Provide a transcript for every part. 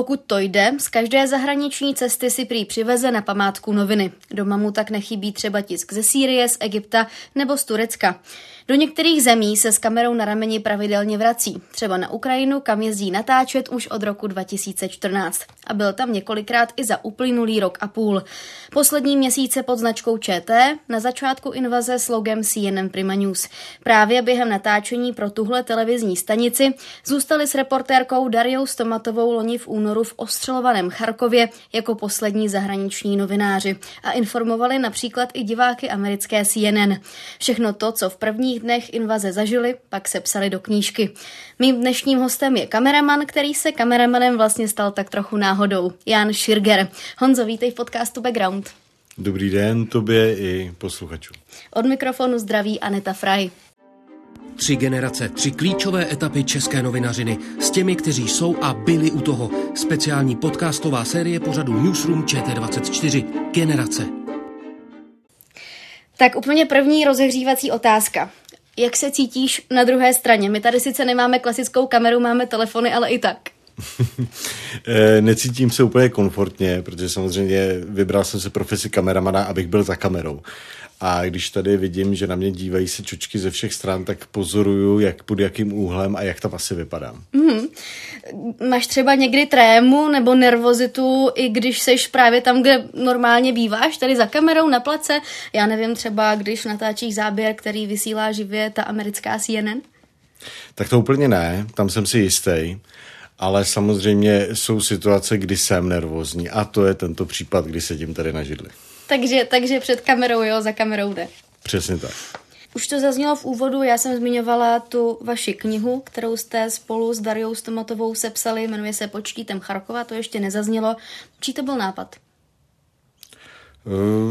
Pokud to jde, z každé zahraniční cesty si prý přiveze na památku noviny. Doma mu tak nechybí třeba tisk ze Sýrie, z Egypta nebo z Turecka. Do některých zemí se s kamerou na rameni pravidelně vrací, třeba na Ukrajinu, kam jezdí natáčet už od roku 2014. A byl tam několikrát i za uplynulý rok a půl. Poslední měsíce pod značkou ČT, na začátku invaze s logem CNN Prima News. Právě během natáčení pro tuhle televizní stanici zůstali s reportérkou Dariou Stomatovou loni v únoru v ostřelovaném Charkově jako poslední zahraniční novináři a informovali například i diváky americké CNN. Všechno to, co v prvních dnech invaze zažili, pak se psali do knížky. Mým dnešním hostem je kameraman, který se kameramanem vlastně stal tak trochu náhodou. Jan Schirger. Honzo, vítej v podcastu Background. Dobrý den tobě i posluchačům. Od mikrofonu zdraví Aneta Fraj. Tři generace, tři klíčové etapy české novinařiny s těmi, kteří jsou a byli u toho. Speciální podcastová série pořadu Newsroom ČT24. Generace. Tak úplně první rozehřívací otázka. Jak se cítíš na druhé straně? My tady sice nemáme klasickou kameru, máme telefony, ale i tak. Necítím se úplně komfortně, protože samozřejmě vybral jsem se profesi kameramana, abych byl za kamerou. A když tady vidím, že na mě dívají se čočky ze všech stran, tak pozoruju, jak pod jakým úhlem a jak tam asi vypadám. Mm. Máš třeba někdy trému nebo nervozitu, i když seš právě tam, kde normálně býváš, tady za kamerou na place? Já nevím, třeba když natáčíš záběr, který vysílá živě ta americká CNN? Tak to úplně ne, tam jsem si jistý. Ale samozřejmě jsou situace, kdy jsem nervózní a to je tento případ, kdy sedím tady na židli. Takže, takže před kamerou, jo, za kamerou jde. Přesně tak. Už to zaznělo v úvodu, já jsem zmiňovala tu vaši knihu, kterou jste spolu s Dariou Stomatovou sepsali, jmenuje se Počtítem Charkova, to ještě nezaznělo. Čí to byl nápad?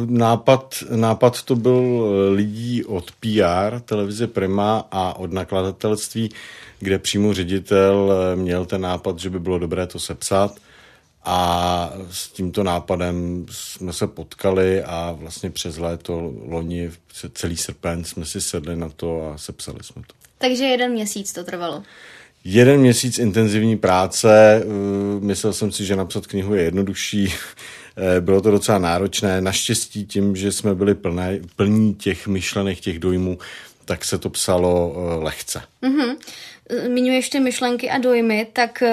Nápad, nápad to byl lidí od PR, televize Prima a od nakladatelství, kde přímo ředitel měl ten nápad, že by bylo dobré to sepsat – a s tímto nápadem jsme se potkali a vlastně přes léto loni, celý srpen, jsme si sedli na to a sepsali jsme to. Takže jeden měsíc to trvalo. Jeden měsíc intenzivní práce. Myslel jsem si, že napsat knihu je jednodušší. Bylo to docela náročné. Naštěstí tím, že jsme byli plné, plní těch myšlenek, těch dojmů, tak se to psalo lehce. Mm-hmm. Ty myšlenky a dojmy, tak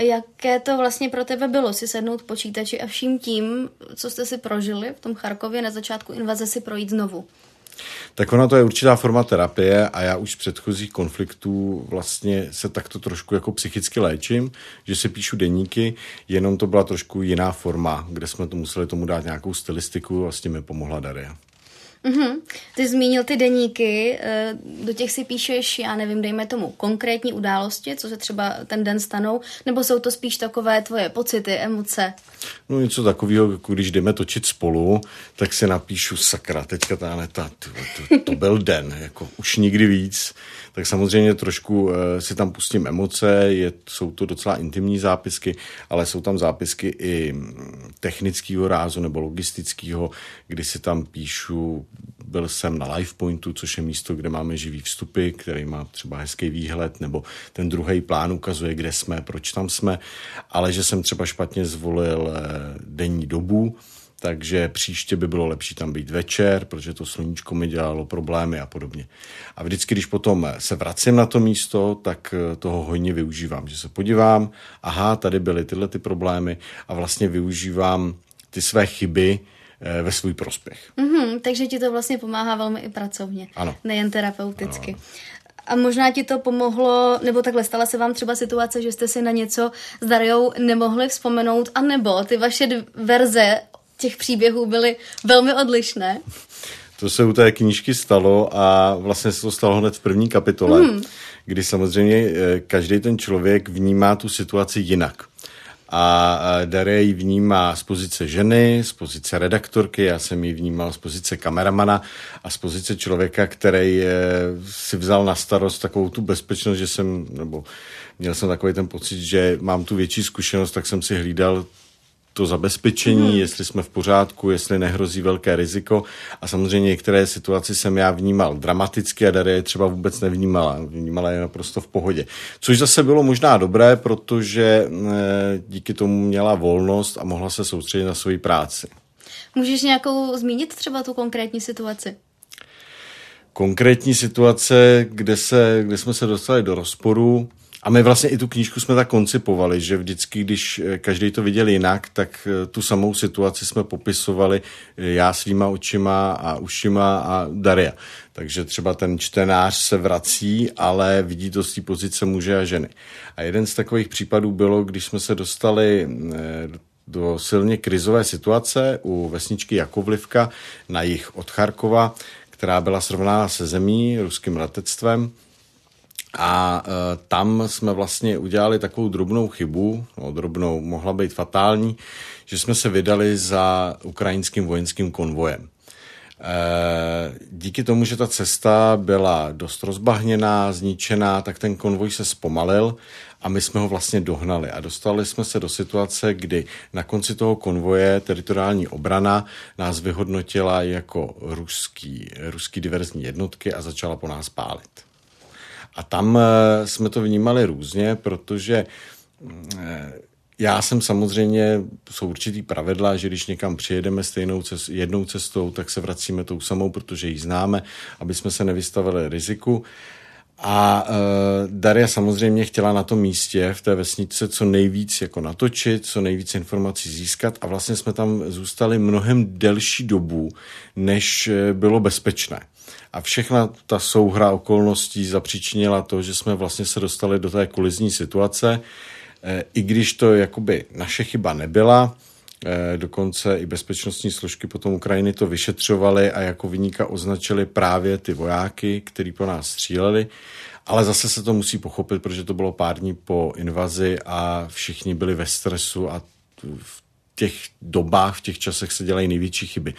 Jaké to vlastně pro tebe bylo si sednout počítači a vším tím, co jste si prožili v tom Charkově na začátku invaze si projít znovu? Tak ona to je určitá forma terapie a já už z předchozích konfliktů vlastně se takto trošku jako psychicky léčím, že si píšu deníky, jenom to byla trošku jiná forma, kde jsme to museli tomu dát nějakou stylistiku a s tím mi pomohla Daria. Mm-hmm. Ty zmínil ty deníky, eh, do těch si píšeš, já nevím, dejme tomu konkrétní události, co se třeba ten den stanou, nebo jsou to spíš takové tvoje pocity, emoce? No něco takového, jako když jdeme točit spolu, tak si napíšu sakra, teďka ta to, to, to byl den, jako už nikdy víc. Tak samozřejmě trošku uh, si tam pustím emoce, je, jsou to docela intimní zápisky, ale jsou tam zápisky i mm, technického rázu nebo logistického, kdy si tam píšu byl jsem na Live Pointu, což je místo, kde máme živý vstupy, který má třeba hezký výhled, nebo ten druhý plán ukazuje, kde jsme, proč tam jsme, ale že jsem třeba špatně zvolil eh, denní dobu, takže příště by bylo lepší tam být večer, protože to sluníčko mi dělalo problémy a podobně. A vždycky, když potom se vracím na to místo, tak eh, toho hodně využívám, že se podívám, aha, tady byly tyhle ty problémy a vlastně využívám ty své chyby, Eh, ve svůj prospěch. Mm-hmm, takže ti to vlastně pomáhá velmi i pracovně, ano. nejen terapeuticky. Ano. A možná ti to pomohlo, nebo takhle stala se vám třeba situace, že jste si na něco s Dariou nemohli vzpomenout, anebo ty vaše verze těch příběhů byly velmi odlišné? To se u té knížky stalo a vlastně se to stalo hned v první kapitole, mm. kdy samozřejmě každý ten člověk vnímá tu situaci jinak a Daria ji vnímá z pozice ženy, z pozice redaktorky, já jsem ji vnímal z pozice kameramana a z pozice člověka, který si vzal na starost takovou tu bezpečnost, že jsem, nebo měl jsem takový ten pocit, že mám tu větší zkušenost, tak jsem si hlídal to zabezpečení, hmm. jestli jsme v pořádku, jestli nehrozí velké riziko. A samozřejmě některé situaci jsem já vnímal dramaticky a Daria je třeba vůbec nevnímala. Vnímala je naprosto v pohodě. Což zase bylo možná dobré, protože eh, díky tomu měla volnost a mohla se soustředit na svoji práci. Můžeš nějakou zmínit třeba tu konkrétní situaci? Konkrétní situace, kde, se, kde jsme se dostali do rozporu, a my vlastně i tu knížku jsme tak koncipovali, že vždycky, když eh, každý to viděl jinak, tak eh, tu samou situaci jsme popisovali eh, já svýma očima a ušima a Daria. Takže třeba ten čtenář se vrací, ale vidí to z té pozice muže a ženy. A jeden z takových případů bylo, když jsme se dostali do silně krizové situace u vesničky Jakovlivka na jich od Charkova, která byla srovnána se zemí, ruským letectvem a e, tam jsme vlastně udělali takovou drobnou chybu, no drobnou, mohla být fatální, že jsme se vydali za ukrajinským vojenským konvojem. E, díky tomu, že ta cesta byla dost rozbahněná, zničená, tak ten konvoj se zpomalil a my jsme ho vlastně dohnali a dostali jsme se do situace, kdy na konci toho konvoje teritoriální obrana nás vyhodnotila jako ruský, ruský diverzní jednotky a začala po nás pálit. A tam eh, jsme to vnímali různě, protože eh, já jsem samozřejmě, jsou určitý pravidla, že když někam přijedeme stejnou cest, jednou cestou, tak se vracíme tou samou, protože ji známe, aby jsme se nevystavili riziku. A uh, Daria samozřejmě chtěla na tom místě v té vesnice co nejvíc jako natočit, co nejvíc informací získat a vlastně jsme tam zůstali mnohem delší dobu, než bylo bezpečné. A všechna ta souhra okolností zapříčinila to, že jsme vlastně se dostali do té kolizní situace, e, i když to jakoby naše chyba nebyla, e, dokonce i bezpečnostní složky potom Ukrajiny to vyšetřovaly a jako vyníka označili právě ty vojáky, kteří po nás stříleli. Ale zase se to musí pochopit, protože to bylo pár dní po invazi a všichni byli ve stresu a v těch dobách, v těch časech se dělají největší chyby.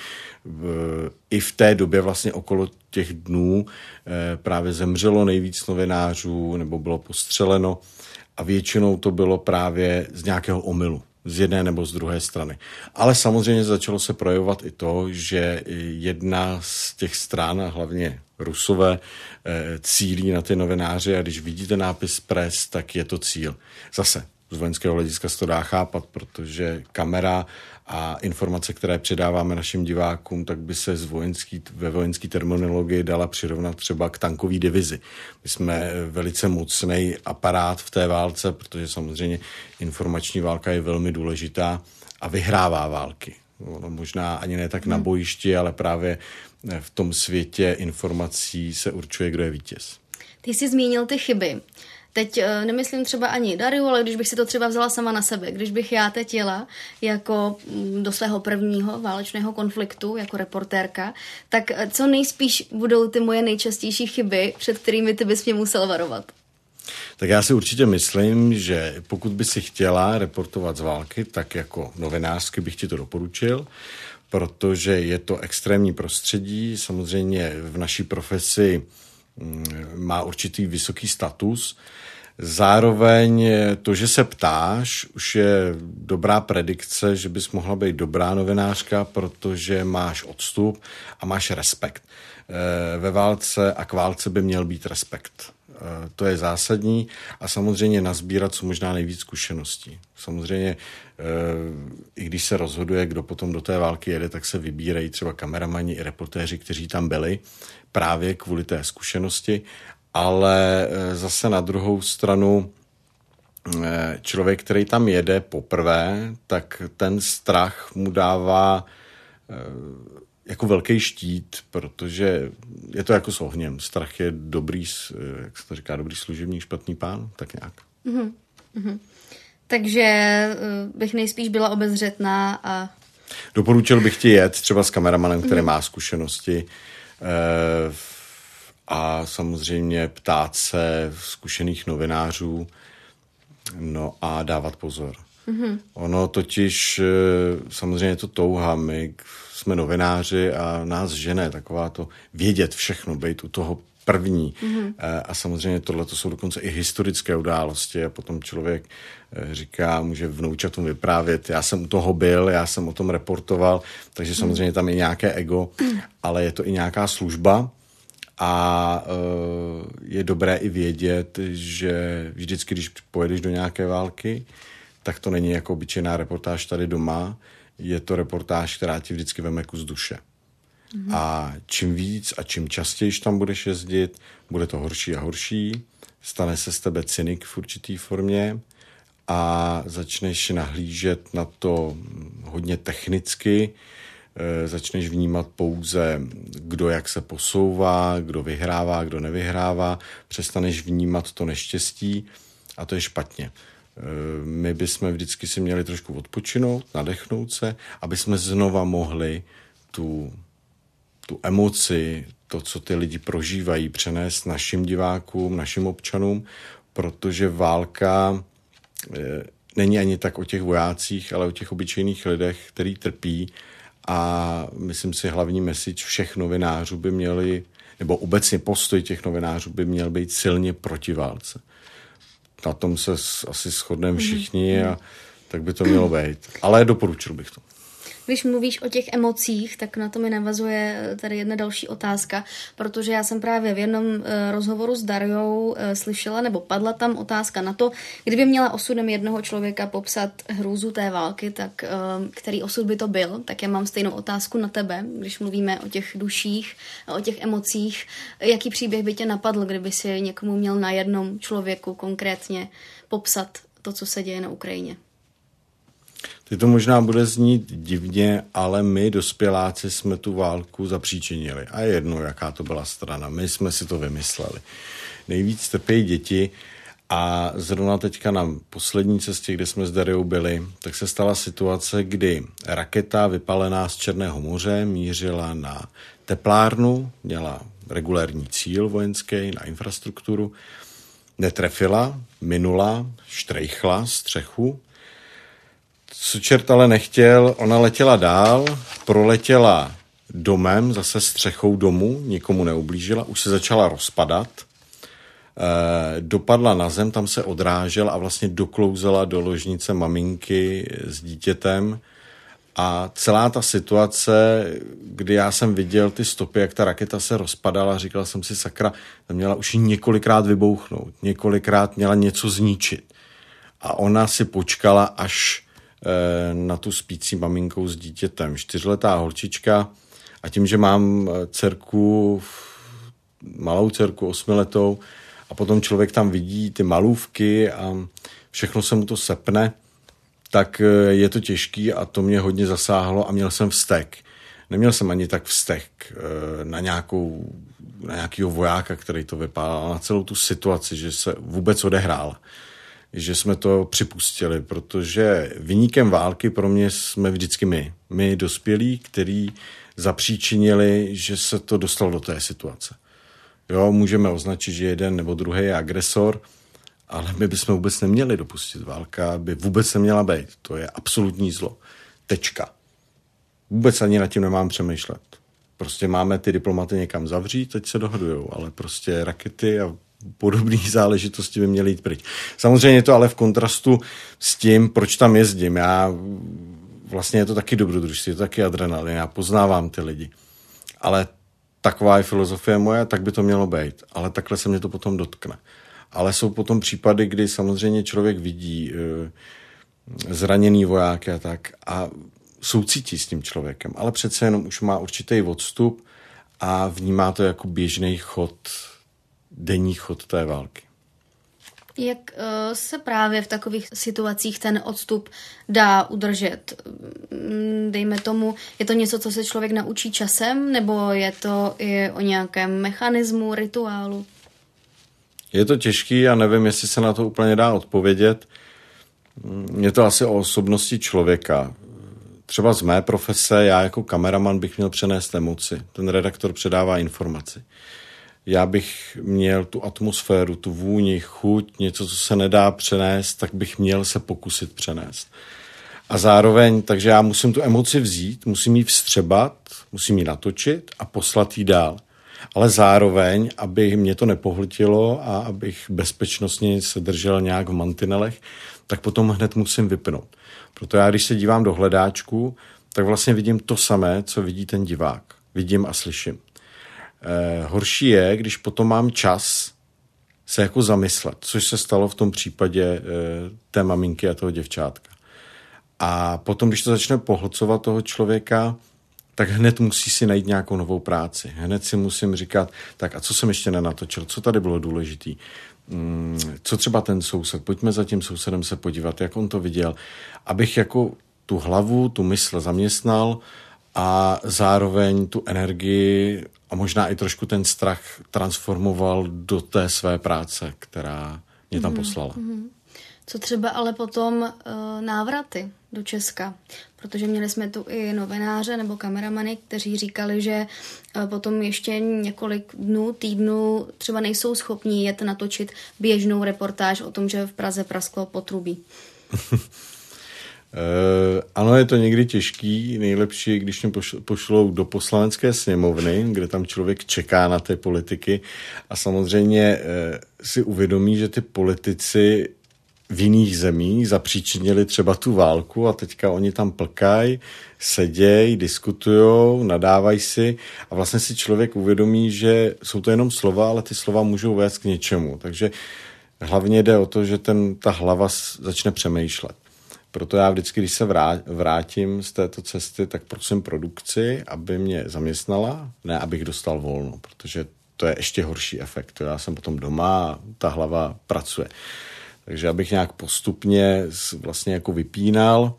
I v té době vlastně okolo těch dnů eh, právě zemřelo nejvíc novinářů nebo bylo postřeleno a většinou to bylo právě z nějakého omylu z jedné nebo z druhé strany. Ale samozřejmě začalo se projevovat i to, že jedna z těch stran, a hlavně Rusové, eh, cílí na ty novináře a když vidíte nápis pres, tak je to cíl. Zase z vojenského hlediska se to dá chápat, protože kamera a informace, které předáváme našim divákům, tak by se z vojenský, ve vojenské terminologii dala přirovnat třeba k tankové divizi. My jsme velice mocný aparát v té válce, protože samozřejmě informační válka je velmi důležitá a vyhrává války. Ono možná ani ne tak na hmm. bojišti, ale právě v tom světě informací se určuje, kdo je vítěz. Ty jsi zmínil ty chyby. Teď uh, nemyslím třeba ani Dariu, ale když bych si to třeba vzala sama na sebe, když bych já teď jela jako mm, do svého prvního válečného konfliktu jako reportérka, tak eh, co nejspíš budou ty moje nejčastější chyby, před kterými ty bys mě musel varovat? Tak já si určitě myslím, že pokud by si chtěla reportovat z války, tak jako novinářsky bych ti to doporučil, protože je to extrémní prostředí. Samozřejmě v naší profesi mm, má určitý vysoký status, Zároveň to, že se ptáš, už je dobrá predikce, že bys mohla být dobrá novinářka, protože máš odstup a máš respekt. Eh, ve válce a k válce by měl být respekt. Eh, to je zásadní a samozřejmě nazbírat co možná nejvíc zkušeností. Samozřejmě, eh, i když se rozhoduje, kdo potom do té války jede, tak se vybírají třeba kameramani i reportéři, kteří tam byli právě kvůli té zkušenosti ale eh, zase na druhou stranu eh, člověk, který tam jede poprvé, tak ten strach mu dává eh, jako velký štít, protože je to jako s ohněm. Strach je dobrý, jak se to říká, dobrý služebník, špatný pán, tak nějak. Mm-hmm. Mm-hmm. Takže bych nejspíš byla obezřetná a... Doporučil bych ti jet třeba s kameramanem, který mm-hmm. má zkušenosti. A samozřejmě ptát se zkušených novinářů no a dávat pozor. Mm-hmm. Ono totiž, eh, samozřejmě je to touha, my jsme novináři a nás žene taková to vědět všechno, být u toho první. Mm-hmm. A samozřejmě tohle to jsou dokonce i historické události a potom člověk eh, říká, může vnoučatům vyprávět, já jsem u toho byl, já jsem o tom reportoval, takže samozřejmě tam je nějaké ego, ale je to i nějaká služba a je dobré i vědět, že vždycky, když pojedeš do nějaké války, tak to není jako obyčejná reportáž tady doma, je to reportáž, která ti vždycky veme kus duše. Mm-hmm. A čím víc a čím častěji tam budeš jezdit, bude to horší a horší, stane se z tebe cynik v určitý formě a začneš nahlížet na to hodně technicky, e, začneš vnímat pouze, kdo jak se posouvá, kdo vyhrává, kdo nevyhrává, přestaneš vnímat to neštěstí a to je špatně. E, my bychom vždycky si měli trošku odpočinout, nadechnout se, aby jsme znova mohli tu tu emoci, to, co ty lidi prožívají, přenést našim divákům, našim občanům, protože válka e, není ani tak o těch vojácích, ale o těch obyčejných lidech, který trpí a myslím si hlavní message všech novinářů by měli, nebo obecně postoj těch novinářů by měl být silně proti válce. Na tom se asi shodneme všichni a tak by to mělo být. Ale doporučil bych to. Když mluvíš o těch emocích, tak na to mi navazuje eh, tady jedna další otázka, protože já jsem právě v jednom eh, rozhovoru s Darjou eh, slyšela, nebo padla tam otázka na to, kdyby měla osudem jednoho člověka popsat hrůzu té války, tak který osud by to byl, tak já mám stejnou otázku na tebe, když mluvíme o těch duších, o těch emocích. Jaký příběh by tě napadl, kdyby si někomu měl na jednom člověku konkrétně popsat to, co se děje na Ukrajině? Ty to možná bude znít divně, ale my, dospěláci, jsme tu válku zapříčinili. A je jedno, jaká to byla strana. My jsme si to vymysleli. Nejvíc trpějí děti a zrovna teďka na poslední cestě, kde jsme s Dariou byli, tak se stala situace, kdy raketa vypalená z Černého moře mířila na teplárnu, měla regulární cíl vojenský na infrastrukturu, netrefila, minula, štrejchla střechu co čert ale nechtěl, ona letěla dál, proletěla domem, zase střechou domu, nikomu neublížila, už se začala rozpadat, e, dopadla na zem, tam se odrážel a vlastně doklouzela do ložnice maminky s dítětem a celá ta situace, kdy já jsem viděl ty stopy, jak ta raketa se rozpadala, říkal jsem si, sakra, měla už několikrát vybouchnout, několikrát měla něco zničit. A ona si počkala, až na tu spící maminkou s dítětem. Čtyřletá holčička a tím, že mám eh, dcerku, malou dcerku, osmiletou, a potom člověk tam vidí ty malůvky a všechno se mu to sepne, tak eh, je to těžký a to mě hodně zasáhlo a měl jsem vztek. Neměl jsem ani tak vztek na, nějakou, na nějakého vojáka, který to vypálil, na celou tu situaci, že se vůbec odehrál že jsme to připustili, protože vyníkem války pro mě jsme vždycky my. My dospělí, který zapříčinili, že se to dostalo do té situace. Jo, můžeme označit, že jeden nebo druhý je agresor, ale my bychom vůbec neměli dopustit. Válka by vůbec neměla být. To je absolutní zlo. Tečka. Vůbec ani nad tím nemám přemýšlet. Prostě máme ty diplomaty někam zavřít, teď se dohodujou, ale prostě rakety a podobné záležitosti by měly jít pryč. Samozřejmě je to ale v kontrastu s tím, proč tam jezdím. Já vlastně je to taky dobrodružství, je to taky adrenalin, já poznávám ty lidi. Ale taková je filozofie moje, tak by to mělo být. Ale takhle se mě to potom dotkne. Ale jsou potom případy, kdy samozřejmě člověk vidí e, zraněný vojáky a tak a soucítí s tím člověkem, ale přece jenom už má určitý odstup a vnímá to jako běžný chod denní chod té války. Jak uh, se právě v takových situacích ten odstup dá udržet? Mm, dejme tomu, je to něco, co se člověk naučí časem, nebo je to i o nějakém mechanismu, rituálu? Je to těžký a nevím, jestli se na to úplně dá odpovědět. Mm, je to asi o osobnosti člověka. Třeba z mé profese, já jako kameraman bych měl přenést emoci. Ten redaktor předává informaci. Já bych měl tu atmosféru, tu vůni, chuť, něco, co se nedá přenést, tak bych měl se pokusit přenést. A zároveň, takže já musím tu emoci vzít, musím ji vstřebat, musím ji natočit a poslat ji dál. Ale zároveň, aby mě to nepohltilo a abych bezpečnostně se držel nějak v mantinelech, tak potom hned musím vypnout. Proto já, když se dívám do hledáčku, tak vlastně vidím to samé, co vidí ten divák. Vidím a slyším. Eh, horší je, když potom mám čas se jako zamyslet, což se stalo v tom případě eh, té maminky a toho děvčátka. A potom, když to začne pohlcovat toho člověka, tak hned musí si najít nějakou novou práci. Hned si musím říkat, tak a co jsem ještě nenatočil, co tady bylo důležitý, mm, co třeba ten soused, pojďme za tím sousedem se podívat, jak on to viděl, abych jako tu hlavu, tu mysl zaměstnal a zároveň tu energii a možná i trošku ten strach transformoval do té své práce, která mě tam mhm, poslala. Mm-hmm. Co třeba ale potom uh, návraty do Česka? Protože měli jsme tu i novináře nebo kameramany, kteří říkali, že uh, potom ještě několik dnů, týdnů třeba nejsou schopni jet natočit běžnou reportáž o tom, že v Praze prasklo potrubí. Uh, ano, je to někdy těžký. Nejlepší je, když mě pošlou do poslanecké sněmovny, kde tam člověk čeká na té politiky a samozřejmě uh, si uvědomí, že ty politici v jiných zemích zapříčinili třeba tu válku a teďka oni tam plkají, sedějí, diskutují, nadávají si a vlastně si člověk uvědomí, že jsou to jenom slova, ale ty slova můžou vést k něčemu. Takže hlavně jde o to, že ten, ta hlava začne přemýšlet. Proto já vždycky, když se vrátím z této cesty, tak prosím produkci, aby mě zaměstnala, ne abych dostal volno, protože to je ještě horší efekt. Já jsem potom doma a ta hlava pracuje. Takže abych nějak postupně vlastně jako vypínal,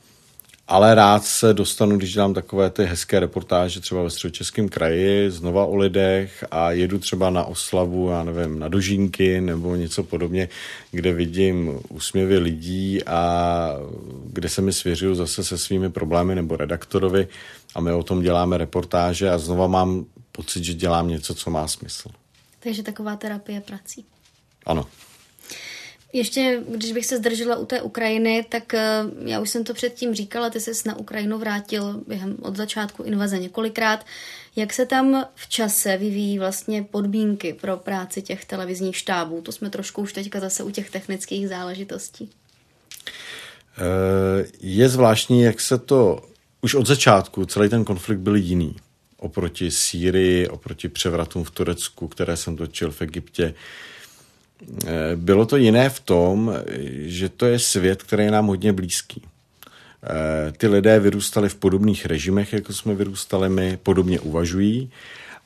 ale rád se dostanu, když dělám takové ty hezké reportáže třeba ve středočeském kraji, znova o lidech a jedu třeba na oslavu, já nevím, na dožínky nebo něco podobně, kde vidím úsměvy lidí a kde se mi svěřuju zase se svými problémy nebo redaktorovi a my o tom děláme reportáže a znova mám pocit, že dělám něco, co má smysl. Takže taková terapie prací. Ano. Ještě, když bych se zdržela u té Ukrajiny, tak eh, já už jsem to předtím říkala, ty jsi na Ukrajinu vrátil během od začátku invaze několikrát. Jak se tam v čase vyvíjí vlastně podmínky pro práci těch televizních štábů? To jsme trošku už teďka zase u těch technických záležitostí. Eh, je zvláštní, jak se to už od začátku, celý ten konflikt byl jiný oproti Sýrii, oproti převratům v Turecku, které jsem točil v Egyptě. Eh, bylo to jiné v tom, že to je svět, který je nám hodně blízký. Eh, ty lidé vyrůstali v podobných režimech, jako jsme vyrůstali my, podobně uvažují.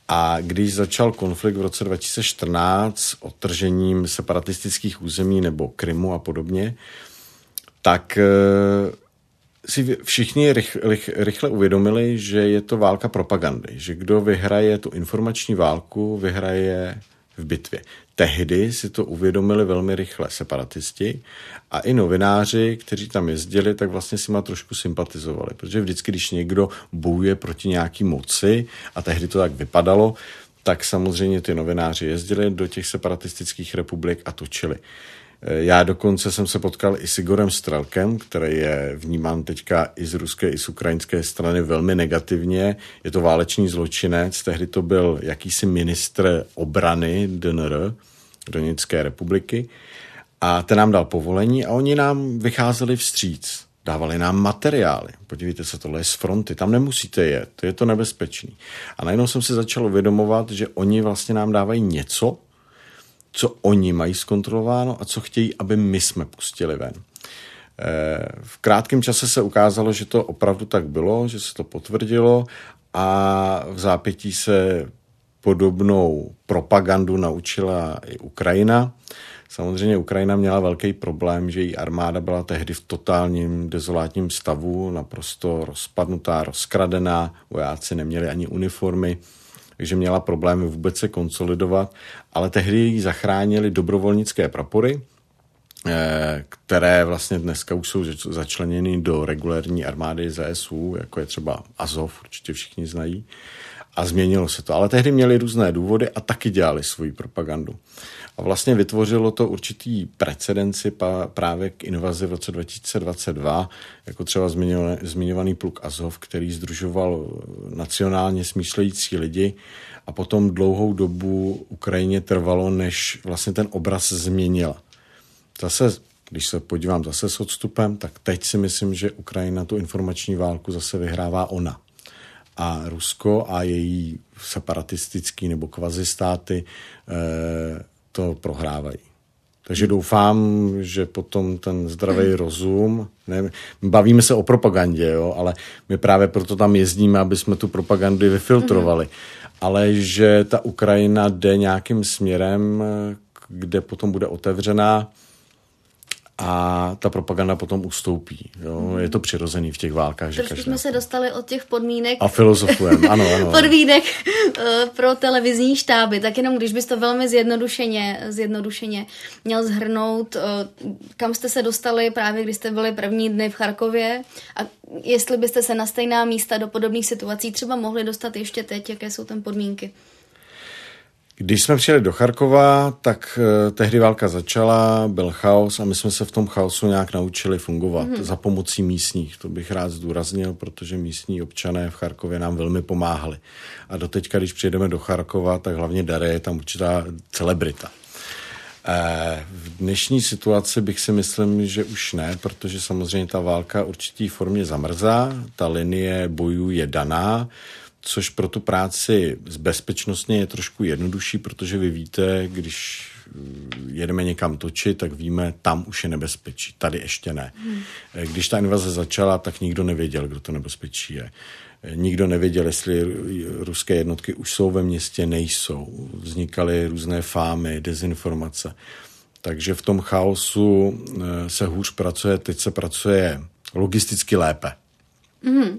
A když začal konflikt v roce 2014 otržením separatistických území nebo Krymu a podobně, tak eh, si všichni rychle, rychle uvědomili, že je to válka propagandy, že kdo vyhraje tu informační válku, vyhraje v bitvě. Tehdy si to uvědomili velmi rychle separatisti a i novináři, kteří tam jezdili, tak vlastně si ma trošku sympatizovali, protože vždycky, když někdo bojuje proti nějaký moci, a tehdy to tak vypadalo, tak samozřejmě ty novináři jezdili do těch separatistických republik a točili. Já dokonce jsem se potkal i s Igorem Strelkem, který je vnímán teďka i z ruské, i z ukrajinské strany velmi negativně. Je to válečný zločinec, tehdy to byl jakýsi ministr obrany DNR, Doněcké republiky, a ten nám dal povolení a oni nám vycházeli vstříc. Dávali nám materiály. Podívejte se, tohle je z fronty, tam nemusíte jet, je to nebezpečný. A najednou jsem se začal uvědomovat, že oni vlastně nám dávají něco, co oni mají zkontrolováno a co chtějí, aby my jsme pustili ven. Eh, v krátkém čase se ukázalo, že to opravdu tak bylo, že se to potvrdilo a v zápětí se podobnou propagandu naučila i Ukrajina. Samozřejmě Ukrajina měla velký problém, že její armáda byla tehdy v totálním dezolátním stavu, naprosto rozpadnutá, rozkradená, vojáci neměli ani uniformy, takže měla problémy vůbec se konsolidovat, ale tehdy ji zachránili dobrovolnické prapory, eh, které vlastně dneska už jsou začleněny do regulární armády ZSU, jako je třeba Azov, určitě všichni znají. A změnilo se to. Ale tehdy měli různé důvody a taky dělali svoji propagandu. A vlastně vytvořilo to určitý precedenci právě k invazi v roce 2022, jako třeba zmiňovaný pluk Azov, který združoval nacionálně smýšlející lidi a potom dlouhou dobu Ukrajině trvalo, než vlastně ten obraz změnila. Zase, když se podívám zase s odstupem, tak teď si myslím, že Ukrajina tu informační válku zase vyhrává ona. A Rusko a její separatistický nebo kvazistáty eh, to prohrávají. Takže doufám, že potom ten zdravý rozum, ne, bavíme se o propagandě, jo, ale my právě proto tam jezdíme, aby jsme tu propagandu vyfiltrovali. Mm-hmm. Ale že ta Ukrajina jde nějakým směrem, kde potom bude otevřená, a ta propaganda potom ustoupí. Jo? Hmm. Je to přirozený v těch válkách. Trošku že jsme se dostali od těch podmínek. A filozofujeme, ano, ano. podmínek eh, pro televizní štáby. Tak jenom když bys to velmi zjednodušeně, zjednodušeně měl zhrnout, eh, kam jste se dostali právě, když jste byli první dny v Charkově a jestli byste se na stejná místa do podobných situací třeba mohli dostat ještě teď, jaké jsou tam podmínky. Když jsme přijeli do Charkova, tak uh, tehdy válka začala, byl chaos a my jsme se v tom chaosu nějak naučili fungovat mm-hmm. za pomocí místních. To bych rád zdůraznil, protože místní občané v Charkově nám velmi pomáhali. A doteďka, když přijedeme do Charkova, tak hlavně Dare je tam určitá celebrita. Eh, v dnešní situaci bych si myslím, že už ne, protože samozřejmě ta válka určitý formě zamrzá, ta linie bojů je daná, což pro tu práci z bezpečnostně je trošku jednodušší, protože vy víte, když jedeme někam točit, tak víme, tam už je nebezpečí, tady ještě ne. Hmm. Když ta invaze začala, tak nikdo nevěděl, kdo to nebezpečí je. Nikdo nevěděl, jestli ruské jednotky už jsou ve městě, nejsou. Vznikaly různé fámy, dezinformace. Takže v tom chaosu eh, se hůř pracuje, teď se pracuje logisticky lépe. Mm-hmm.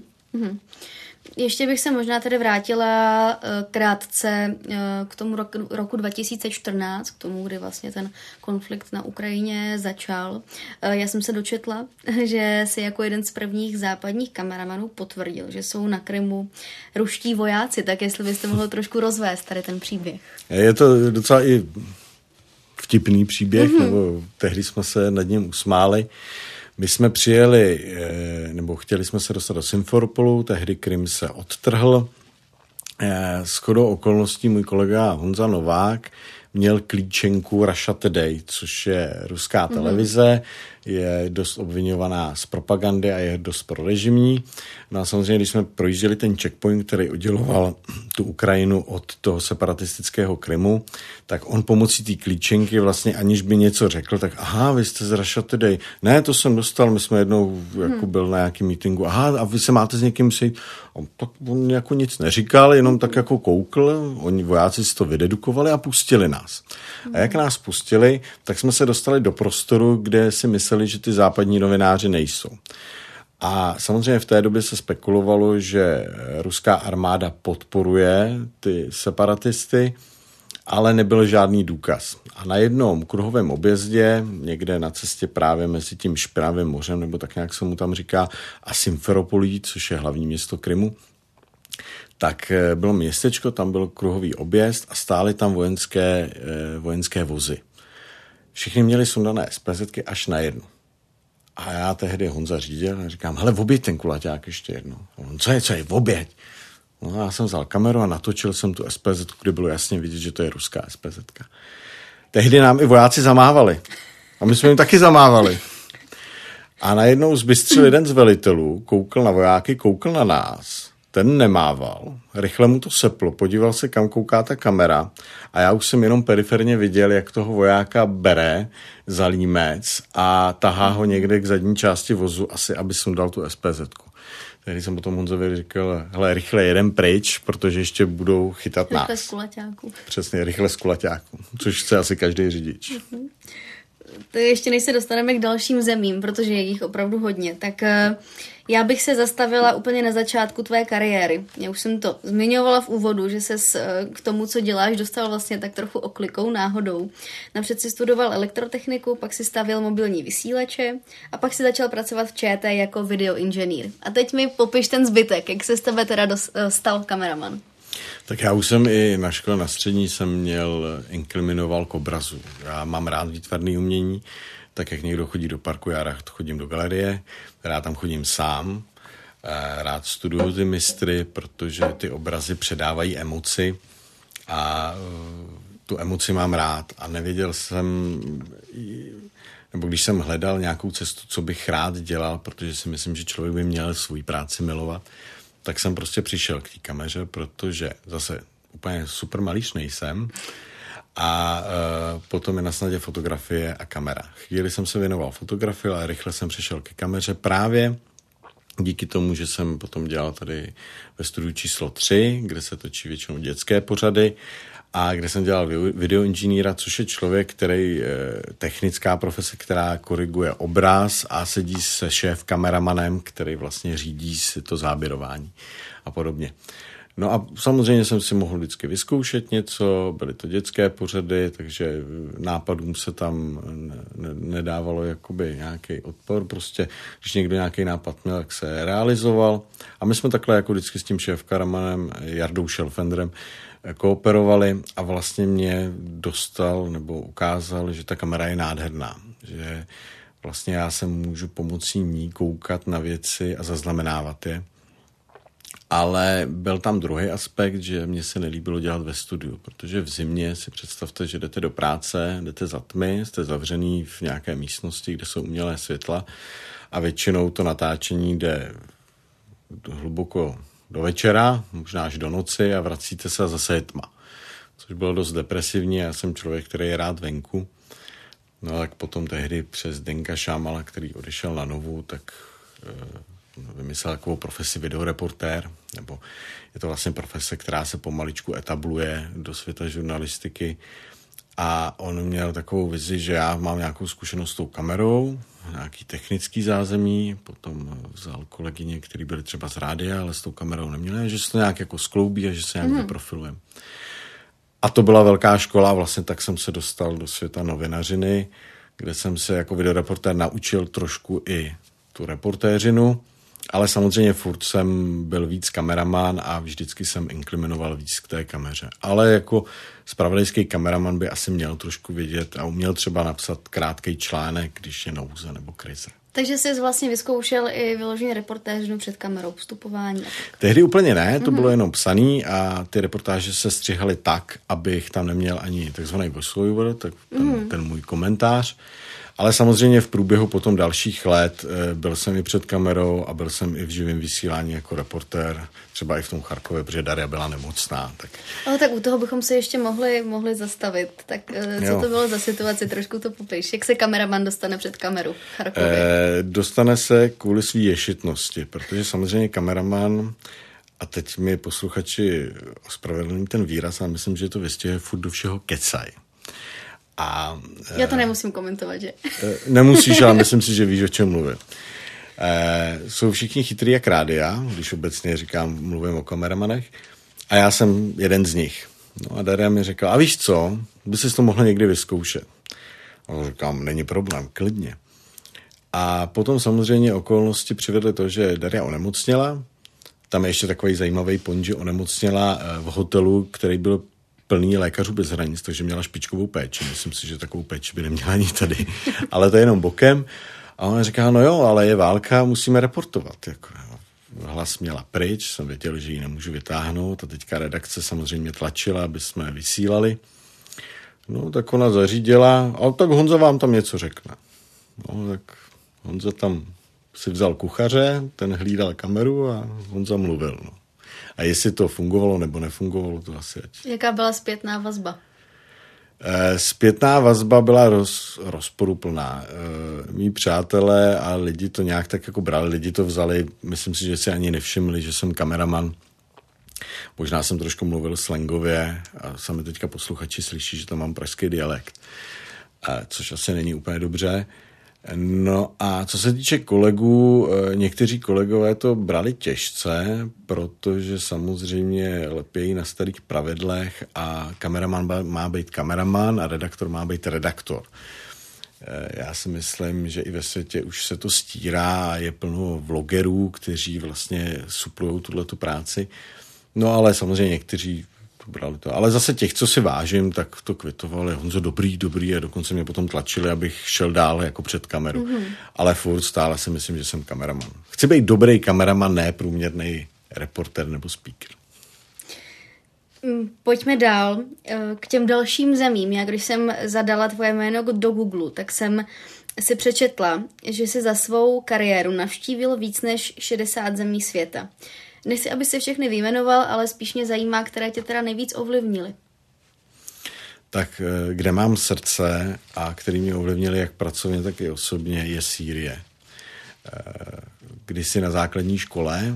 Ještě bych se možná tedy vrátila uh, krátce uh, k tomu roku, roku 2014, k tomu, kdy vlastně ten konflikt na Ukrajině začal. Uh, já jsem se dočetla, že si jako jeden z prvních západních kameramanů potvrdil, že jsou na Krymu ruští vojáci, tak jestli byste mohl trošku rozvést tady ten příběh. Je to docela i vtipný příběh, mm-hmm. nebo tehdy jsme se nad ním usmáli. Uh, my jsme přijeli, eh, nebo chtěli jsme se dostat do Simferopolu, tehdy Krym se odtrhl. Eh, s chodou okolností můj kolega Honza Novák měl klíčenku Russia Today, což je ruská mhm. televize, mm-hmm. Je dost obvinovaná z propagandy a je dost prorežimní. No a samozřejmě, když jsme projížděli ten checkpoint, který odděloval tu Ukrajinu od toho separatistického Krymu, tak on pomocí té klíčenky vlastně aniž by něco řekl, tak aha, vy jste z Russia Today. Ne, to jsem dostal, my jsme jednou jako hmm. byl na nějakém meetingu. Aha, a vy se máte s někým sejít? A tak on jako nic neříkal, jenom tak jako koukl, oni vojáci si to vydedukovali a pustili nás. A jak nás pustili, tak jsme se dostali do prostoru, kde si mysleli, že ty západní novináři nejsou. A samozřejmě v té době se spekulovalo, že ruská armáda podporuje ty separatisty, ale nebyl žádný důkaz. A na jednom kruhovém objezdě, někde na cestě právě mezi tím Špinavým mořem, nebo tak nějak se mu tam říká, a Simferopolí, což je hlavní město Krymu, tak eh, bylo městečko, tam byl kruhový objezd a stály tam vojenské, eh, vojenské vozy. Všichni měli sundané SPZky až na jednu. A já tehdy Honza řídil a říkám, hele, oběť ten kulaťák ještě jednou. On, co je, co je, oběť? No já jsem vzal kameru a natočil jsem tu SPZ, kde bylo jasně vidět, že to je ruská SPZ. Tehdy nám i vojáci zamávali. A my jsme jim taky zamávali. A najednou zbystřil jeden z velitelů, koukl na vojáky, koukl na nás ten nemával, rychle mu to seplo, podíval se, kam kouká ta kamera a já už jsem jenom periferně viděl, jak toho vojáka bere za límec a tahá ho někde k zadní části vozu, asi aby sundal tu SPZ. Tehdy jsem potom Honzovi říkal, hele, rychle jeden pryč, protože ještě budou chytat rychle nás. Rychle z kulaťáku. Přesně, rychle z kulaťáku, což chce asi každý řidič. Uh-huh. To ještě než se dostaneme k dalším zemím, protože je jich opravdu hodně, tak uh, já bych se zastavila úplně na začátku tvé kariéry. Já už jsem to zmiňovala v úvodu, že se eh, k tomu, co děláš, dostal vlastně tak trochu oklikou, náhodou. Napřed si studoval elektrotechniku, pak si stavil mobilní vysílače a pak si začal pracovat v ČT jako videoinženýr. A teď mi popiš ten zbytek, jak se z tebe teda eh, stal kameraman. Tak já už jsem i na škole na střední jsem měl inkliminoval k obrazu. Já mám rád výtvarné umění, tak jak někdo chodí do parku, já rád chodím do galerie, rád tam chodím sám, eh, rád studuju ty mistry, protože ty obrazy předávají emoci a eh, tu emoci mám rád a nevěděl jsem, nebo když jsem hledal nějakou cestu, co bych rád dělal, protože si myslím, že člověk by měl svůj práci milovat, tak jsem prostě přišel k té kameře, protože zase úplně super malíš nejsem a uh, potom je na snadě fotografie a kamera. Chvíli jsem se věnoval fotografii, ale rychle jsem přišel ke kameře právě díky tomu, že jsem potom dělal tady ve studiu číslo 3, kde se točí většinou dětské pořady a kde jsem dělal videoinženýra, což je člověk, který, technická profese, která koriguje obraz a sedí se šéf kameramanem, který vlastně řídí si to záběrování a podobně. No a samozřejmě jsem si mohl vždycky vyzkoušet něco, byly to dětské pořady, takže nápadům se tam nedávalo jakoby nějaký odpor, prostě když někdo nějaký nápad měl, tak se realizoval. A my jsme takhle jako vždycky s tím šéf Karamanem, Jardou Šelfendrem, kooperovali a vlastně mě dostal nebo ukázal, že ta kamera je nádherná, že vlastně já se můžu pomocí ní koukat na věci a zaznamenávat je. Ale byl tam druhý aspekt, že mě se nelíbilo dělat ve studiu, protože v zimě si představte, že jdete do práce, jdete za tmy, jste zavřený v nějaké místnosti, kde jsou umělé světla a většinou to natáčení jde hluboko do večera, možná až do noci a vracíte se a zase je tma. Což bylo dost depresivní, já jsem člověk, který je rád venku. No tak potom tehdy přes Denka Šámala, který odešel na novu, tak e, vymyslel takovou profesi videoreportér, nebo je to vlastně profese, která se pomaličku etabluje do světa žurnalistiky. A on měl takovou vizi, že já mám nějakou zkušenost s tou kamerou, nějaký technický zázemí, potom vzal kolegyně, který byly třeba z rádia, ale s tou kamerou neměli, že se to nějak jako skloubí a že se nějak mm. vyprofilujeme. A to byla velká škola, vlastně tak jsem se dostal do světa novinařiny, kde jsem se jako videoreportér naučil trošku i tu reportéřinu, ale samozřejmě furt jsem byl víc kameraman a vždycky jsem inkliminoval víc k té kameře. Ale jako spravodajský kameraman by asi měl trošku vědět a uměl třeba napsat krátký článek, když je nouze nebo krize. Takže jsi vlastně vyzkoušel i vyloženě reportéřinu před kamerou, vstupování. Tak. Tehdy úplně ne, to mm-hmm. bylo jenom psaný a ty reportáže se střihaly tak, abych tam neměl ani takzvaný voiceover, tak ten, mm-hmm. ten můj komentář. Ale samozřejmě v průběhu potom dalších let eh, byl jsem i před kamerou a byl jsem i v živém vysílání jako reportér, třeba i v tom Charkově, protože Daria byla nemocná. Tak... Ale tak u toho bychom se ještě mohli, mohli zastavit. Tak eh, co jo. to bylo za situaci? Trošku to popiš. Jak se kameraman dostane před kameru v Charkově? Eh, dostane se kvůli své ješitnosti, protože samozřejmě kameraman a teď mi posluchači ospravedlní ten výraz, a myslím, že to vystihuje furt do všeho kecaj. A, Já to nemusím komentovat, že? Eh, nemusíš, ale myslím si, že víš, o čem mluvím. E, jsou všichni chytrý jak rádia, když obecně říkám, mluvím o kameramanech. A já jsem jeden z nich. No a Daria mi řekla, a víš co, by si to mohl někdy vyzkoušet. A říkám, není problém, klidně. A potom samozřejmě okolnosti přivedly to, že Daria onemocněla. Tam je ještě takový zajímavý point, že onemocněla eh, v hotelu, který byl plný lékařů bez hranic, takže měla špičkovou péči. Myslím si, že takovou péči by neměla ani tady. Ale to je jenom bokem. A ona říká, no jo, ale je válka, musíme reportovat. Jako, hlas měla pryč, jsem věděl, že ji nemůžu vytáhnout a teďka redakce samozřejmě tlačila, aby jsme vysílali. No, tak ona zařídila, ale tak Honza vám tam něco řekne. No, tak Honza tam si vzal kuchaře, ten hlídal kameru a Honza mluvil. No. A jestli to fungovalo nebo nefungovalo, to asi ať. Jaká byla zpětná vazba? Eh, zpětná vazba byla roz, rozporuplná. Eh, mí přátelé a lidi to nějak tak jako brali, lidi to vzali, myslím si, že si ani nevšimli, že jsem kameraman. Možná jsem trošku mluvil slangově a sami teďka posluchači slyší, že tam mám pražský dialekt, eh, což asi není úplně dobře. No a co se týče kolegů, eh, někteří kolegové to brali těžce, protože samozřejmě lepějí na starých pravidlech a kameraman má být kameraman a redaktor má být redaktor. Eh, já si myslím, že i ve světě už se to stírá a je plno vlogerů, kteří vlastně suplují tuhle práci. No ale samozřejmě někteří brali to. Ale zase těch, co si vážím, tak to kvitovali. Honzo, dobrý, dobrý a dokonce mě potom tlačili, abych šel dál jako před kameru. Mm-hmm. Ale furt stále si myslím, že jsem kameraman. Chci být dobrý kameraman, ne průměrný reporter nebo speaker. Mm, pojďme dál eh, k těm dalším zemím. Já když jsem zadala tvoje jméno do Google, tak jsem si přečetla, že si za svou kariéru navštívil víc než 60 zemí světa. Nechci, aby se všechny vyjmenoval, ale spíš mě zajímá, které tě teda nejvíc ovlivnily. Tak eh, kde mám srdce a který mě ovlivnili jak pracovně, tak i osobně, je Sýrie. Eh, když si na základní škole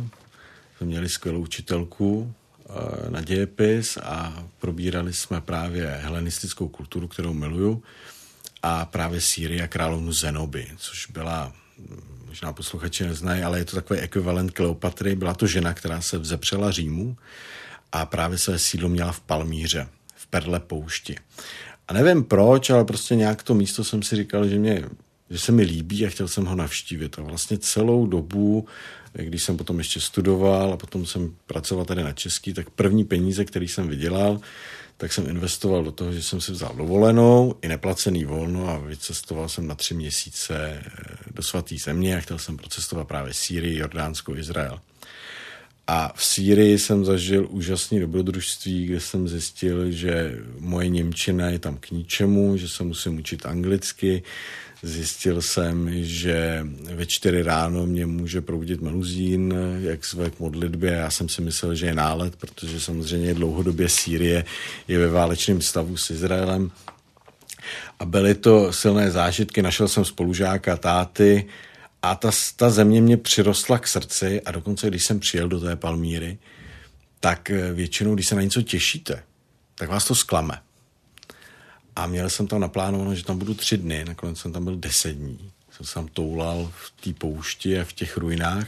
jsme měli skvělou učitelku eh, na dějepis a probírali jsme právě helenistickou kulturu, kterou miluju, a právě Sýrii a královnu Zenoby, což byla možná posluchači neznají, ale je to takový ekvivalent Kleopatry. Byla to žena, která se vzepřela Římu a právě své sídlo měla v Palmíře, v Perle poušti. A nevím proč, ale prostě nějak to místo jsem si říkal, že, mě, že se mi líbí a chtěl jsem ho navštívit. A vlastně celou dobu, když jsem potom ještě studoval a potom jsem pracoval tady na český, tak první peníze, který jsem vydělal, tak jsem investoval do toho, že jsem si vzal dovolenou i neplacený volno a vycestoval jsem na tři měsíce eh, do svaté země a chtěl jsem procestovat právě Sýrii, Jordánsko, Izrael. A v Sýrii jsem zažil úžasné dobrodružství, kde jsem zjistil, že moje Němčina je tam k ničemu, že se musím učit anglicky, Zjistil jsem, že ve čtyři ráno mě může proudit meluzín, jak své k modlitbě. Já jsem si myslel, že je nálet, protože samozřejmě dlouhodobě Sýrie je ve válečném stavu s Izraelem. A byly to silné zážitky. Našel jsem spolužáka, táty a ta, ta země mě přirostla k srdci a dokonce, když jsem přijel do té Palmíry, tak většinou, když se na něco těšíte, tak vás to sklame. A měl jsem tam naplánováno, že tam budu tři dny, nakonec jsem tam byl deset dní. Jsem se tam toulal v té poušti a v těch ruinách.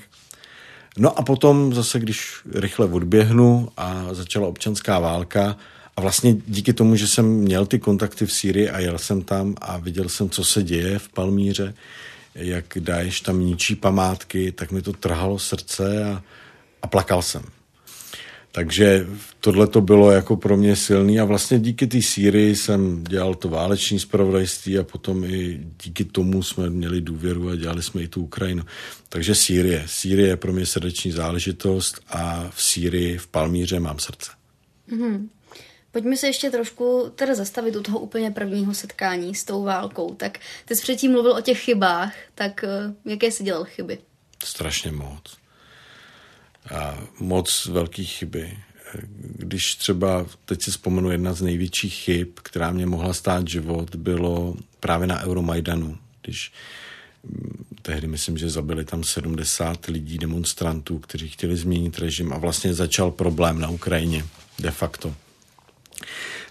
No a potom zase, když rychle odběhnu a začala občanská válka a vlastně díky tomu, že jsem měl ty kontakty v Sýrii a jel jsem tam a viděl jsem, co se děje v Palmíře, jak Daesh tam ničí památky, tak mi to trhalo srdce a, a plakal jsem. Takže tohle to bylo jako pro mě silný a vlastně díky té Sýrii jsem dělal to váleční zpravodajství a potom i díky tomu jsme měli důvěru a dělali jsme i tu Ukrajinu. Takže Sýrie. Sýrie je pro mě srdeční záležitost a v Sýrii, v Palmíře mám srdce. Mm-hmm. Pojďme se ještě trošku teda zastavit u toho úplně prvního setkání s tou válkou. Tak ty jsi předtím mluvil o těch chybách, tak eh, jaké jsi dělal chyby? Strašně moc a moc velký chyby. Když třeba, teď si vzpomenu, jedna z největších chyb, která mě mohla stát život, bylo právě na Euromajdanu, když mm, tehdy myslím, že zabili tam 70 lidí, demonstrantů, kteří chtěli změnit režim a vlastně začal problém na Ukrajině de facto.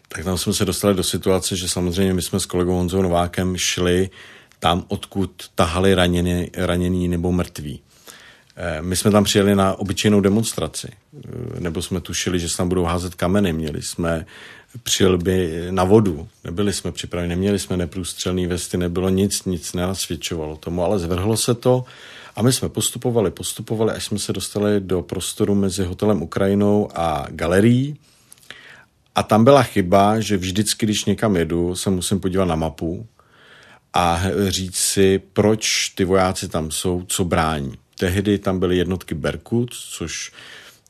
Tak tam jsme se dostali do situace, že samozřejmě my jsme s kolegou Honzou Novákem šli tam, odkud tahali raněný, raněný nebo mrtví. Eh, my jsme tam přijeli na obyčejnou demonstraci, eh, nebo jsme tušili, že se tam budou házet kameny. Měli jsme přilby na vodu, nebyli jsme připraveni, neměli jsme neprůstřelné vesty, nebylo nic, nic nenasvědčovalo tomu, ale zvrhlo se to a my jsme postupovali, postupovali, až jsme se dostali do prostoru mezi hotelem Ukrajinou a galerií. A tam byla chyba, že vždycky, když někam jedu, se musím podívat na mapu a říct si, proč ty vojáci tam jsou, co brání. Tehdy tam byly jednotky Berkut, což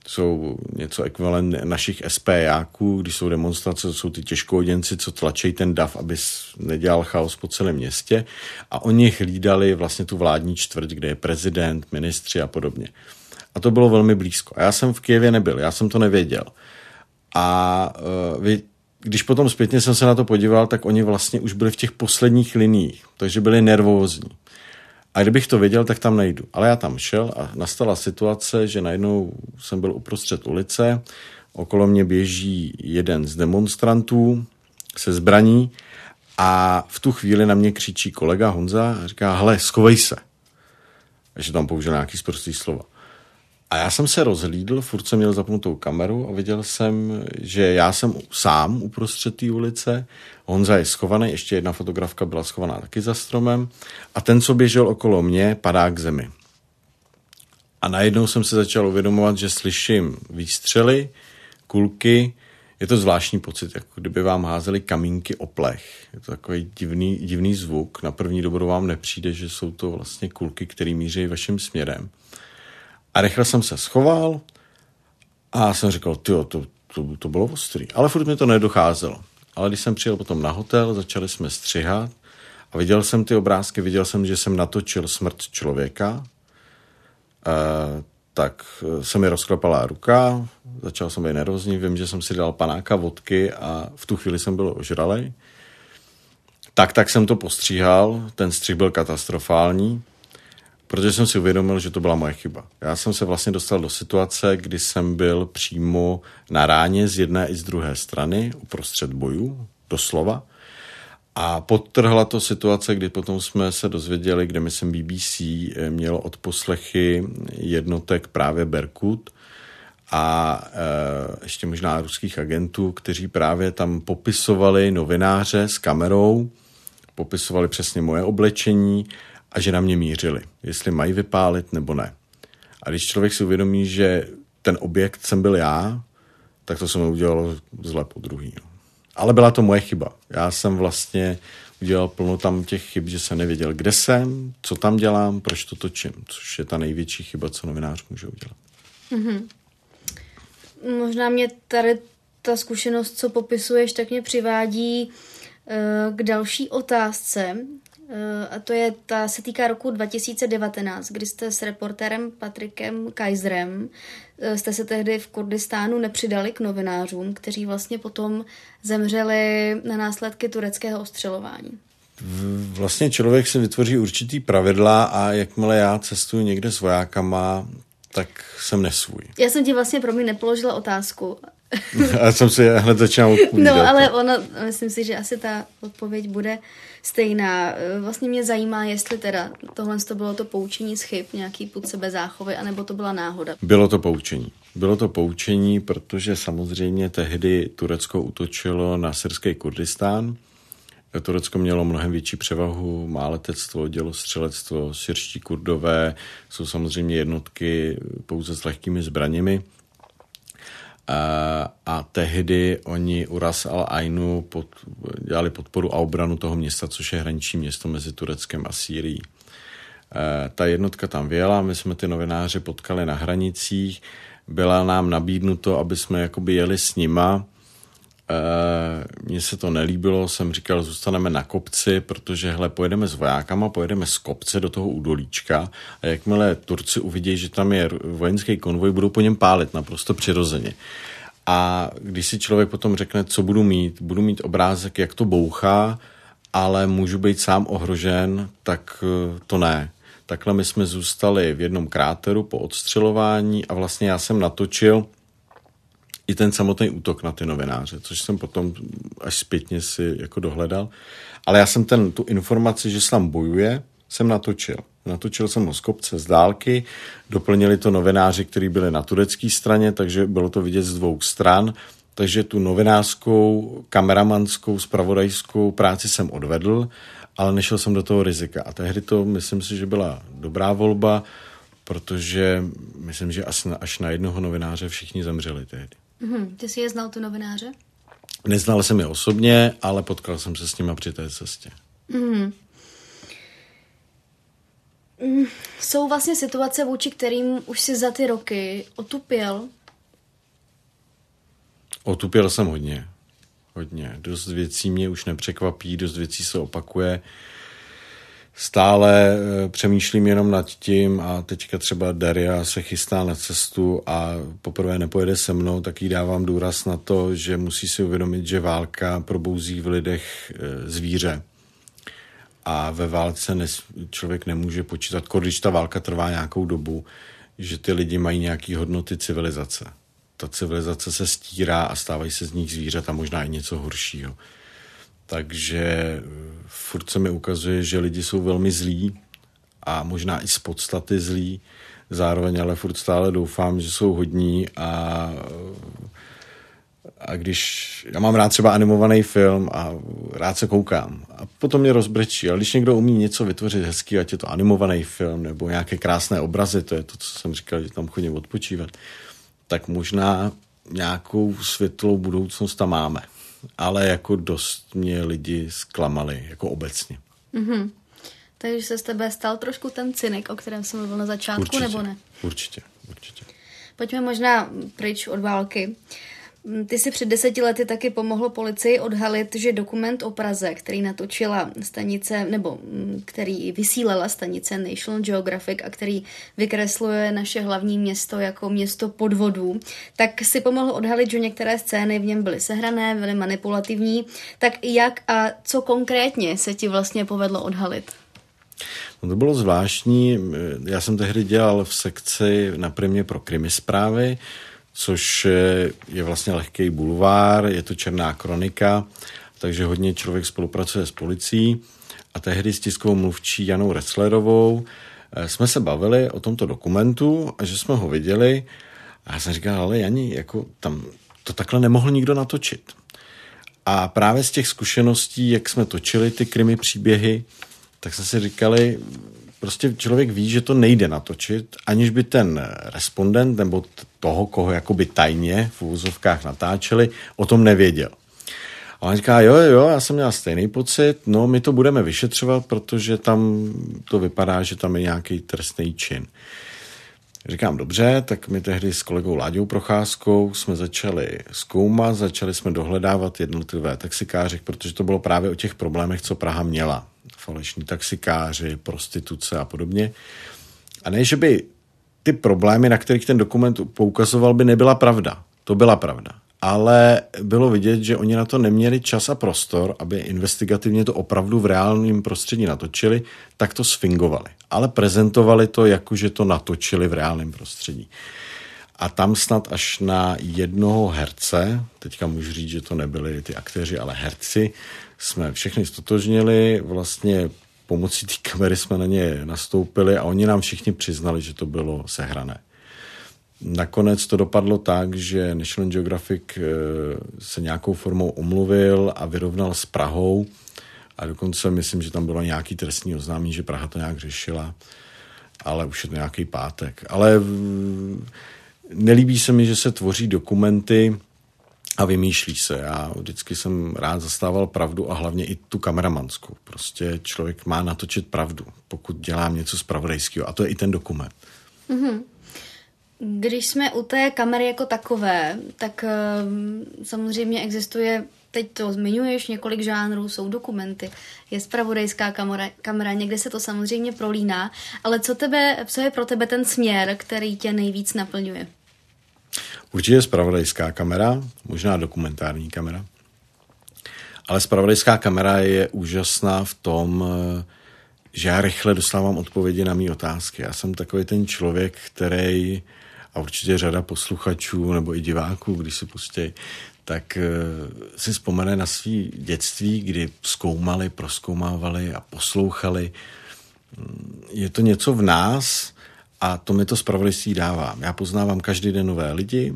jsou něco ekvivalent našich SPjáků, když jsou demonstrace, to jsou ty těžkooděnci, co tlačí ten DAF, aby nedělal chaos po celém městě a oni hlídali vlastně tu vládní čtvrť, kde je prezident, ministři a podobně. A to bylo velmi blízko. A já jsem v Kijevě nebyl, já jsem to nevěděl. A uh, vy, když potom zpětně jsem se na to podíval, tak oni vlastně už byli v těch posledních liních, takže byli nervózní. A kdybych to věděl, tak tam nejdu. Ale já tam šel a nastala situace, že najednou jsem byl uprostřed ulice, okolo mě běží jeden z demonstrantů se zbraní a v tu chvíli na mě křičí kolega Honza a říká, hele, skovej se. Ještě tam použil nějaký zprostý slova. A já jsem se rozhlídl, furt jsem měl zapnutou kameru a viděl jsem, že já jsem sám uprostřed té ulice, Honza je schovaný, ještě jedna fotografka byla schovaná taky za stromem a ten, co běžel okolo mě, padá k zemi. A najednou jsem se začal uvědomovat, že slyším výstřely, kulky, je to zvláštní pocit, jako kdyby vám házeli kamínky o plech. Je to takový divný, divný zvuk. Na první dobrou vám nepřijde, že jsou to vlastně kulky, které míří vaším směrem. A rychle jsem se schoval a jsem říkal, tyjo, to, to, to bylo ostrý. Ale furt mi to nedocházelo. Ale když jsem přijel potom na hotel, začali jsme střihat a viděl jsem ty obrázky, viděl jsem, že jsem natočil smrt člověka, e, tak eh, se mi rozklepala ruka, začal jsem být nervózní, vím, že jsem si dal panáka vodky a v tu chvíli jsem byl ožralej. Tak, tak jsem to postříhal, ten střih byl katastrofální, protože jsem si uvědomil, že to byla moje chyba. Já jsem se vlastně dostal do situace, kdy jsem byl přímo na ráně z jedné i z druhé strany, uprostřed bojů, doslova. A podtrhla to situace, kdy potom jsme se dozvěděli, kde myslím BBC eh, mělo odposlechy jednotek právě Berkut a e, ještě možná ruských agentů, kteří právě tam popisovali novináře s kamerou, popisovali přesně moje oblečení a že na mě mířili, jestli mají vypálit nebo ne. A když člověk si uvědomí, že ten objekt jsem byl já, tak to se mi udělalo zle po druhý. No. Ale byla to moje chyba. Já jsem vlastně udělal plno tam těch chyb, že jsem nevěděl, kde jsem, co tam dělám, proč to točím, což je ta největší chyba, co novinář může udělat. Mm-hmm. Možná mě tady ta zkušenost, co popisuješ, tak mě přivádí uh, k další otázce. Uh, a to je, ta se týká roku 2019, kdy jste s reportérem Patrikem Kaiserem Eh, jste se tehdy v Kurdistánu nepřidali k novinářům, kteří vlastně potom zemřeli na následky tureckého ostřelování? Vlastně člověk si vytvoří určitý pravidla a jakmile já cestuji někde s vojákama, tak jsem nesvůj. Já jsem ti vlastně pro mě nepoložila otázku. Já jsem si hned začal odpovídat. No, ale ono, myslím si, že asi ta odpověď bude stejná. Vlastně mě zajímá, jestli teda tohle to bylo to poučení z chyb, nějaký put sebe záchovy, anebo to byla náhoda. Bylo to poučení. Bylo to poučení, protože samozřejmě tehdy Turecko utočilo na syrský Kurdistán. Turecko mělo mnohem větší převahu, má letectvo, dělostřelectvo, syrští kurdové jsou samozřejmě jednotky pouze s lehkými zbraněmi. A, a tehdy oni Uras al-Ainu pod, dělali podporu a obranu toho města, což je hraniční město mezi Tureckem a Sýrií. E, ta jednotka tam vyjela, my jsme ty novináře potkali na hranicích, byla nám nabídnuto, aby jsme jakoby jeli s nima, Eh, mně se to nelíbilo, jsem říkal, zůstaneme na kopci, protože hle, pojedeme s vojákama, pojedeme z kopce do toho údolíčka a jakmile Turci uvidí, že tam je vojenský konvoj, budou po něm pálit naprosto přirozeně. A když si člověk potom řekne, co budu mít, budu mít obrázek, jak to bouchá, ale můžu být sám ohrožen, tak eh, to ne. Takhle my jsme zůstali v jednom kráteru po odstřelování a vlastně já jsem natočil i ten samotný útok na ty novináře, což jsem potom až zpětně si jako dohledal. Ale já jsem ten, tu informaci, že se tam bojuje, jsem natočil. Natočil jsem ho z kopce, z dálky, doplnili to novináři, kteří byli na turecké straně, takže bylo to vidět z dvou stran, takže tu novinářskou, kameramanskou, spravodajskou práci jsem odvedl, ale nešel jsem do toho rizika. A tehdy to, myslím si, že byla dobrá volba, protože myslím, že až na, až na jednoho novináře všichni zemřeli tehdy. Mm-hmm. Ty jsi je znal, tu novináře? Neznal jsem je osobně, ale potkal jsem se s nimi při té cestě. Mm-hmm. Mm, jsou vlastně situace, vůči kterým už si za ty roky otupěl? Otupěl jsem hodně. Hodně. Dost věcí mě už nepřekvapí, dost věcí se opakuje stále eh, přemýšlím jenom nad tím a teďka třeba Daria se chystá na cestu a poprvé nepojede se mnou, tak jí dávám důraz na to, že musí si uvědomit, že válka probouzí v lidech eh, zvíře. A ve válce nes, člověk nemůže počítat, když ta válka trvá nějakou dobu, že ty lidi mají nějaké hodnoty civilizace. Ta civilizace se stírá a stávají se z nich zvířata, možná i něco horšího. Takže eh, furt se mi ukazuje, že lidi jsou velmi zlí a možná i z podstaty zlí. Zároveň ale furt stále doufám, že jsou hodní a eh, A když já mám rád třeba animovaný film a rád se koukám a potom mě rozbrečí, ale když někdo umí něco vytvořit hezký, ať je to animovaný film nebo nějaké krásné obrazy, to je to, co jsem říkal, že tam chodím odpočívat, tak možná nějakou světlou budoucnost tam máme. Ale jako dost mě lidi zklamali, jako obecně. Mm-hmm. Takže se z tebe stal trošku ten cynik, o kterém jsem mluvil na začátku, určitě, nebo ne? Určitě, určitě. Pojďme možná pryč od války. Ty si před deseti lety taky pomohlo policii odhalit, že dokument o Praze, který natočila stanice, nebo mm, který vysílala stanice National Geographic a který vykresluje naše hlavní město jako město podvodů, tak si pomohlo odhalit, že některé scény v něm byly sehrané, byly manipulativní. Tak jak a co konkrétně se ti vlastně povedlo odhalit? No to bylo zvláštní. Já jsem tehdy dělal v sekci na primě pro krimi zprávy, což je vlastně lehký bulvár, je to černá kronika, takže hodně člověk spolupracuje s policií. A tehdy s tiskovou mluvčí Janou Reclerovou eh, jsme se bavili o tomto dokumentu a že jsme ho viděli. A já jsem říkal, ale Jani, jako tam to takhle nemohl nikdo natočit. A právě z těch zkušeností, jak jsme točili ty krimi příběhy, tak jsme si říkali, prostě člověk ví, že to nejde natočit, aniž by ten respondent nebo toho, koho jakoby tajně v úvozovkách natáčeli, o tom nevěděl. A on říká, jo, jo, já jsem měl stejný pocit, no my to budeme vyšetřovat, protože tam to vypadá, že tam je nějaký trestný čin. Říkám, dobře, tak my tehdy s kolegou Láďou Procházkou jsme začali zkoumat, začali jsme dohledávat jednotlivé taxikáři, protože to bylo právě o těch problémech, co Praha měla. Falešní taxikáři, prostituce a podobně. A ne, že by ty problémy, na kterých ten dokument poukazoval, by nebyla pravda. To byla pravda. Ale bylo vidět, že oni na to neměli čas a prostor, aby investigativně to opravdu v reálném prostředí natočili, tak to sfingovali. Ale prezentovali to jako, že to natočili v reálném prostředí. A tam snad až na jednoho herce, teďka můžu říct, že to nebyli ty aktéři, ale herci, jsme všechny stotožnili, vlastně pomocí té kamery jsme na ně nastoupili a oni nám všichni přiznali, že to bylo sehrané. Nakonec to dopadlo tak, že National Geographic eh, se nějakou formou omluvil a vyrovnal s Prahou a dokonce myslím, že tam bylo nějaký trestní oznámení, že Praha to nějak řešila, ale už je to nějaký pátek. Ale nelíbí se mi, že se tvoří dokumenty a vymýšlí se. Já vždycky jsem rád zastával pravdu a hlavně i tu kameramanskou. Prostě člověk má natočit pravdu, pokud dělám něco zpravodajského. A to je i ten dokument. Mm-hmm. Když jsme u té kamery jako takové, tak uh, samozřejmě existuje, teď to zmiňuješ, několik žánrů, jsou dokumenty, je spravodajská kamera, kamera, někde se to samozřejmě prolíná, ale co, tebe, co je pro tebe ten směr, který tě nejvíc naplňuje? Určitě spravodajská kamera, možná dokumentární kamera. Ale spravodajská kamera je úžasná v tom, uh, že já rychle dostávám odpovědi na mý otázky. Já jsem takový ten člověk, který a určitě řada posluchačů nebo i diváků, když se pustí, tak eh, si vzpomene na svý dětství, kdy zkoumali, proskoumávali a poslouchali. Mm, je to něco v nás a to mi to zpravodajství dává. Já poznávám každý den nové lidi,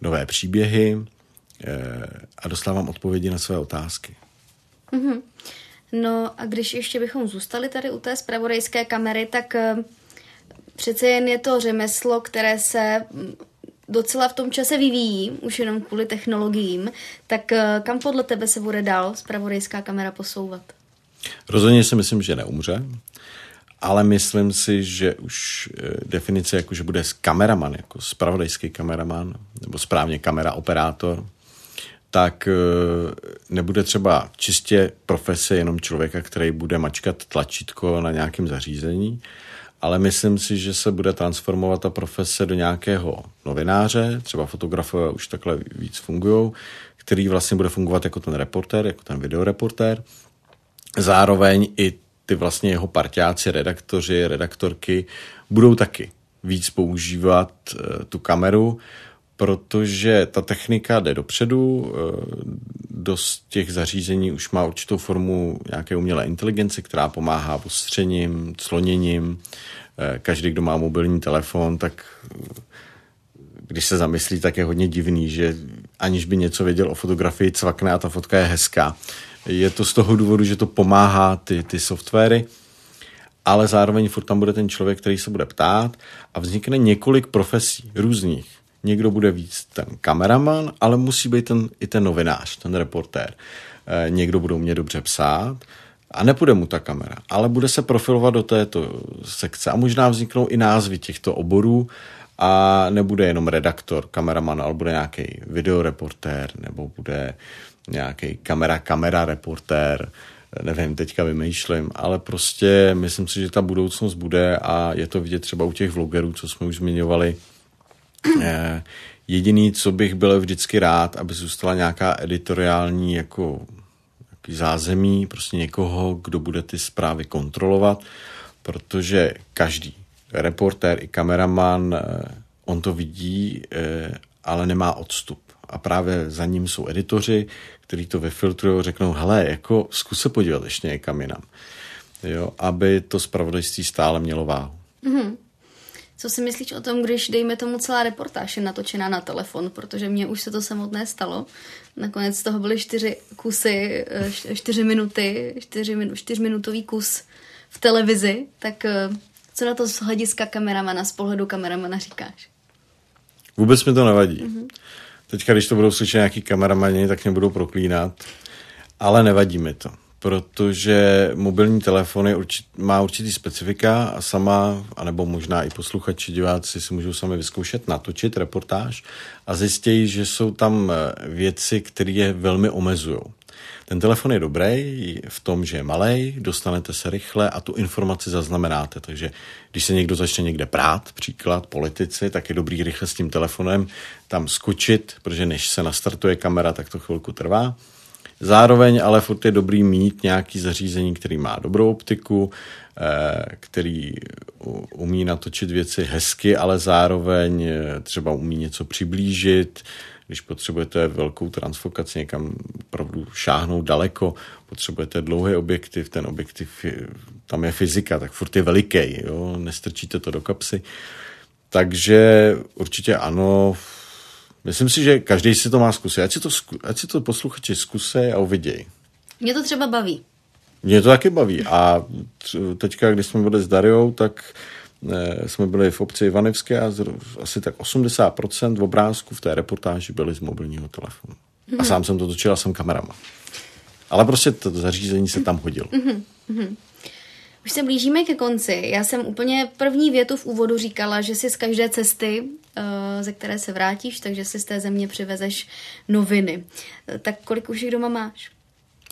nové příběhy eh, a dostávám odpovědi na své otázky. Mm-hmm. No a když ještě bychom zůstali tady u té spravodajské kamery, tak eh, Přece jen je to řemeslo, které se mm, docela v tom čase vyvíjí, už jenom kvůli technologiím, tak eh, kam podle tebe se bude dál zpravodajská kamera posouvat? Rozhodně si myslím, že neumře, ale myslím si, že už eh, definice, jako že bude kameraman, jako spravodajský kameraman, nebo správně kamera operátor, tak eh, nebude třeba čistě profese jenom člověka, který bude mačkat tlačítko na nějakém zařízení, ale myslím si, že se bude transformovat ta profese do nějakého novináře, třeba fotografové už takhle víc fungují, který vlastně bude fungovat jako ten reportér, jako ten videoreportér. Zároveň i ty vlastně jeho partiáci, redaktoři, redaktorky budou taky víc používat eh, tu kameru, protože ta technika jde dopředu, eh, dost těch zařízení už má určitou formu nějaké umělé inteligence, která pomáhá ostřením, cloněním. Eh, každý, kdo má mobilní telefon, tak když se zamyslí, tak je hodně divný, že aniž by něco věděl o fotografii, cvakne a ta fotka je hezká. Je to z toho důvodu, že to pomáhá ty, ty softwary, ale zároveň furt tam bude ten člověk, který se bude ptát a vznikne několik profesí různých. Někdo bude víc ten kameraman, ale musí být ten, i ten novinář, ten reportér. E, někdo bude umět dobře psát a nepůjde mu ta kamera, ale bude se profilovat do této sekce a možná vzniknou i názvy těchto oborů a nebude jenom redaktor, kameraman, ale bude nějaký videoreportér nebo bude nějaký kamera, kamera reportér, nevím, teďka vymýšlím, ale prostě myslím si, že ta budoucnost bude a je to vidět třeba u těch vlogerů, co jsme už zmiňovali. Eh, jediný, co bych byl vždycky rád, aby zůstala nějaká editoriální jako zázemí, prostě někoho, kdo bude ty zprávy kontrolovat, protože každý reportér i kameraman, eh, on to vidí, eh, ale nemá odstup. A právě za ním jsou editoři, kteří to vyfiltrují, řeknou, hele, jako zkus se podívat ještě někam jinam. Jo, aby to spravodajství stále mělo váhu. Mm-hmm. Co si myslíš o tom, když, dejme tomu, celá reportáž je natočená na telefon, protože mně už se to samotné stalo. Nakonec z toho byly čtyři kusy, eh, čtyři minuty, čtyři, čtyřminutový kus v televizi, tak co na to z hlediska kameramana, z pohledu kameramana říkáš? Vůbec mi to nevadí. Mm-hmm. Teďka, když to budou slyšet nějaký kameramani, tak mě budou proklínat, ale nevadí mi to, protože mobilní telefony určit, má určitý specifika a sama, anebo možná i posluchači, diváci si můžou sami vyzkoušet, natočit reportáž a zjistějí, že jsou tam eh, věci, které je velmi omezují. Ten telefon je dobrý v tom, že je malý, dostanete se rychle a tu informaci zaznamenáte. Takže když se někdo začne někde prát, příklad politici, tak je dobrý rychle s tím telefonem tam skočit, protože než se nastartuje kamera, tak to chvilku trvá. Zároveň ale furt je dobrý mít nějaký zařízení, který má dobrou optiku, eh, který umí natočit věci hezky, ale zároveň eh, třeba umí něco přiblížit, když potřebujete velkou transfokaci někam opravdu šáhnout daleko, potřebujete dlouhý objektiv, ten objektiv, je, tam je fyzika, tak furt je veliký, jo? nestrčíte to do kapsy. Takže určitě ano, myslím si, že každý si to má zkusit. Ať si to, ať si to posluchači zkusej a uviděj. Mě to třeba baví. Mě to taky baví a teďka, když jsme byli s Dariou, tak Eh, jsme byli v obci Ivanevské a asi tak 80% obrázků v té reportáži byly z mobilního telefonu. Mm-hmm. A sám jsem to točil a jsem kamerama. Ale prostě to zařízení se tam hodilo. Mm-hmm. Už se blížíme ke konci. Já jsem úplně první větu v úvodu říkala, že si z každé cesty, eh, ze které se vrátíš, takže si z té země přivezeš noviny. Eh, tak kolik už jich doma máš?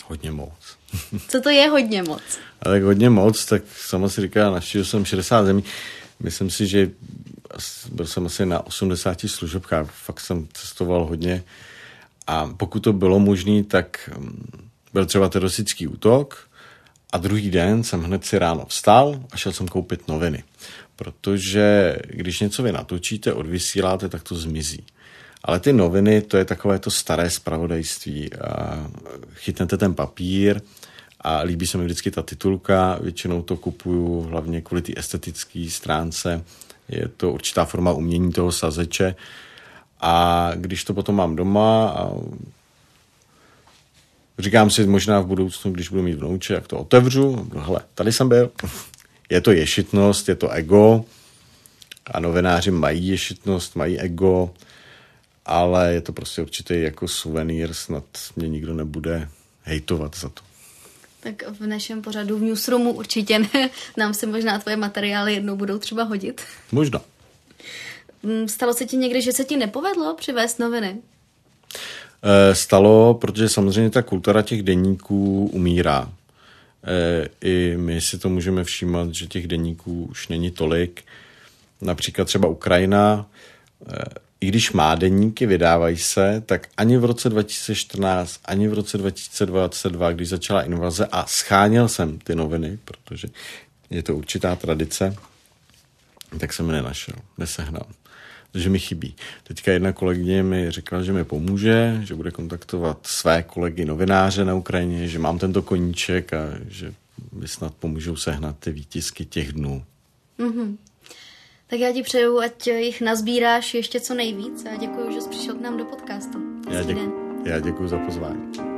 Hodně moc. Co to je hodně moc? A tak hodně moc, tak sama si říká, navštívil jsem 60 zemí. Myslím si, že byl jsem asi na 80 služebkách, fakt jsem cestoval hodně. A pokud to bylo možné, tak mm, byl třeba teroristický útok a druhý den jsem hned si ráno vstal a šel jsem koupit noviny. Protože když něco vy natočíte, odvysíláte, tak to zmizí. Ale ty noviny, to je takové to staré spravodajství. Chytnete ten papír a líbí se mi vždycky ta titulka, většinou to kupuju hlavně kvůli té estetické stránce. Je to určitá forma umění toho sazeče. A když to potom mám doma a říkám si možná v budoucnu, když budu mít vnouče, jak to otevřu, hele, tady jsem byl. Je to ješitnost, je to ego a novináři mají ješitnost, mají ego, ale je to prostě určitý jako suvenýr, snad mě nikdo nebude hejtovat za to. Tak v našem pořadu v Newsroomu určitě ne. Nám se možná tvoje materiály jednou budou třeba hodit. Možná. Mm, stalo se ti někdy, že se ti nepovedlo přivést noviny? E, stalo, protože samozřejmě ta kultura těch denníků umírá. E, I my si to můžeme všímat, že těch denníků už není tolik. Například třeba Ukrajina e, i když má deníky, vydávají se, tak ani v roce 2014, ani v roce 2022, když začala invaze a scháněl jsem ty noviny, protože je to určitá tradice, tak jsem je nenašel, nesehnal. Takže mi chybí. Teďka jedna kolegyně mi řekla, že mi pomůže, že bude kontaktovat své kolegy novináře na Ukrajině, že mám tento koníček a že mi snad pomůžou sehnat ty výtisky těch dnů. Mm-hmm. Tak já ti přeju, ať jich nazbíráš ještě co nejvíc a děkuji, že jsi přišel k nám do podcastu. Já, děku, já děkuji za pozvání.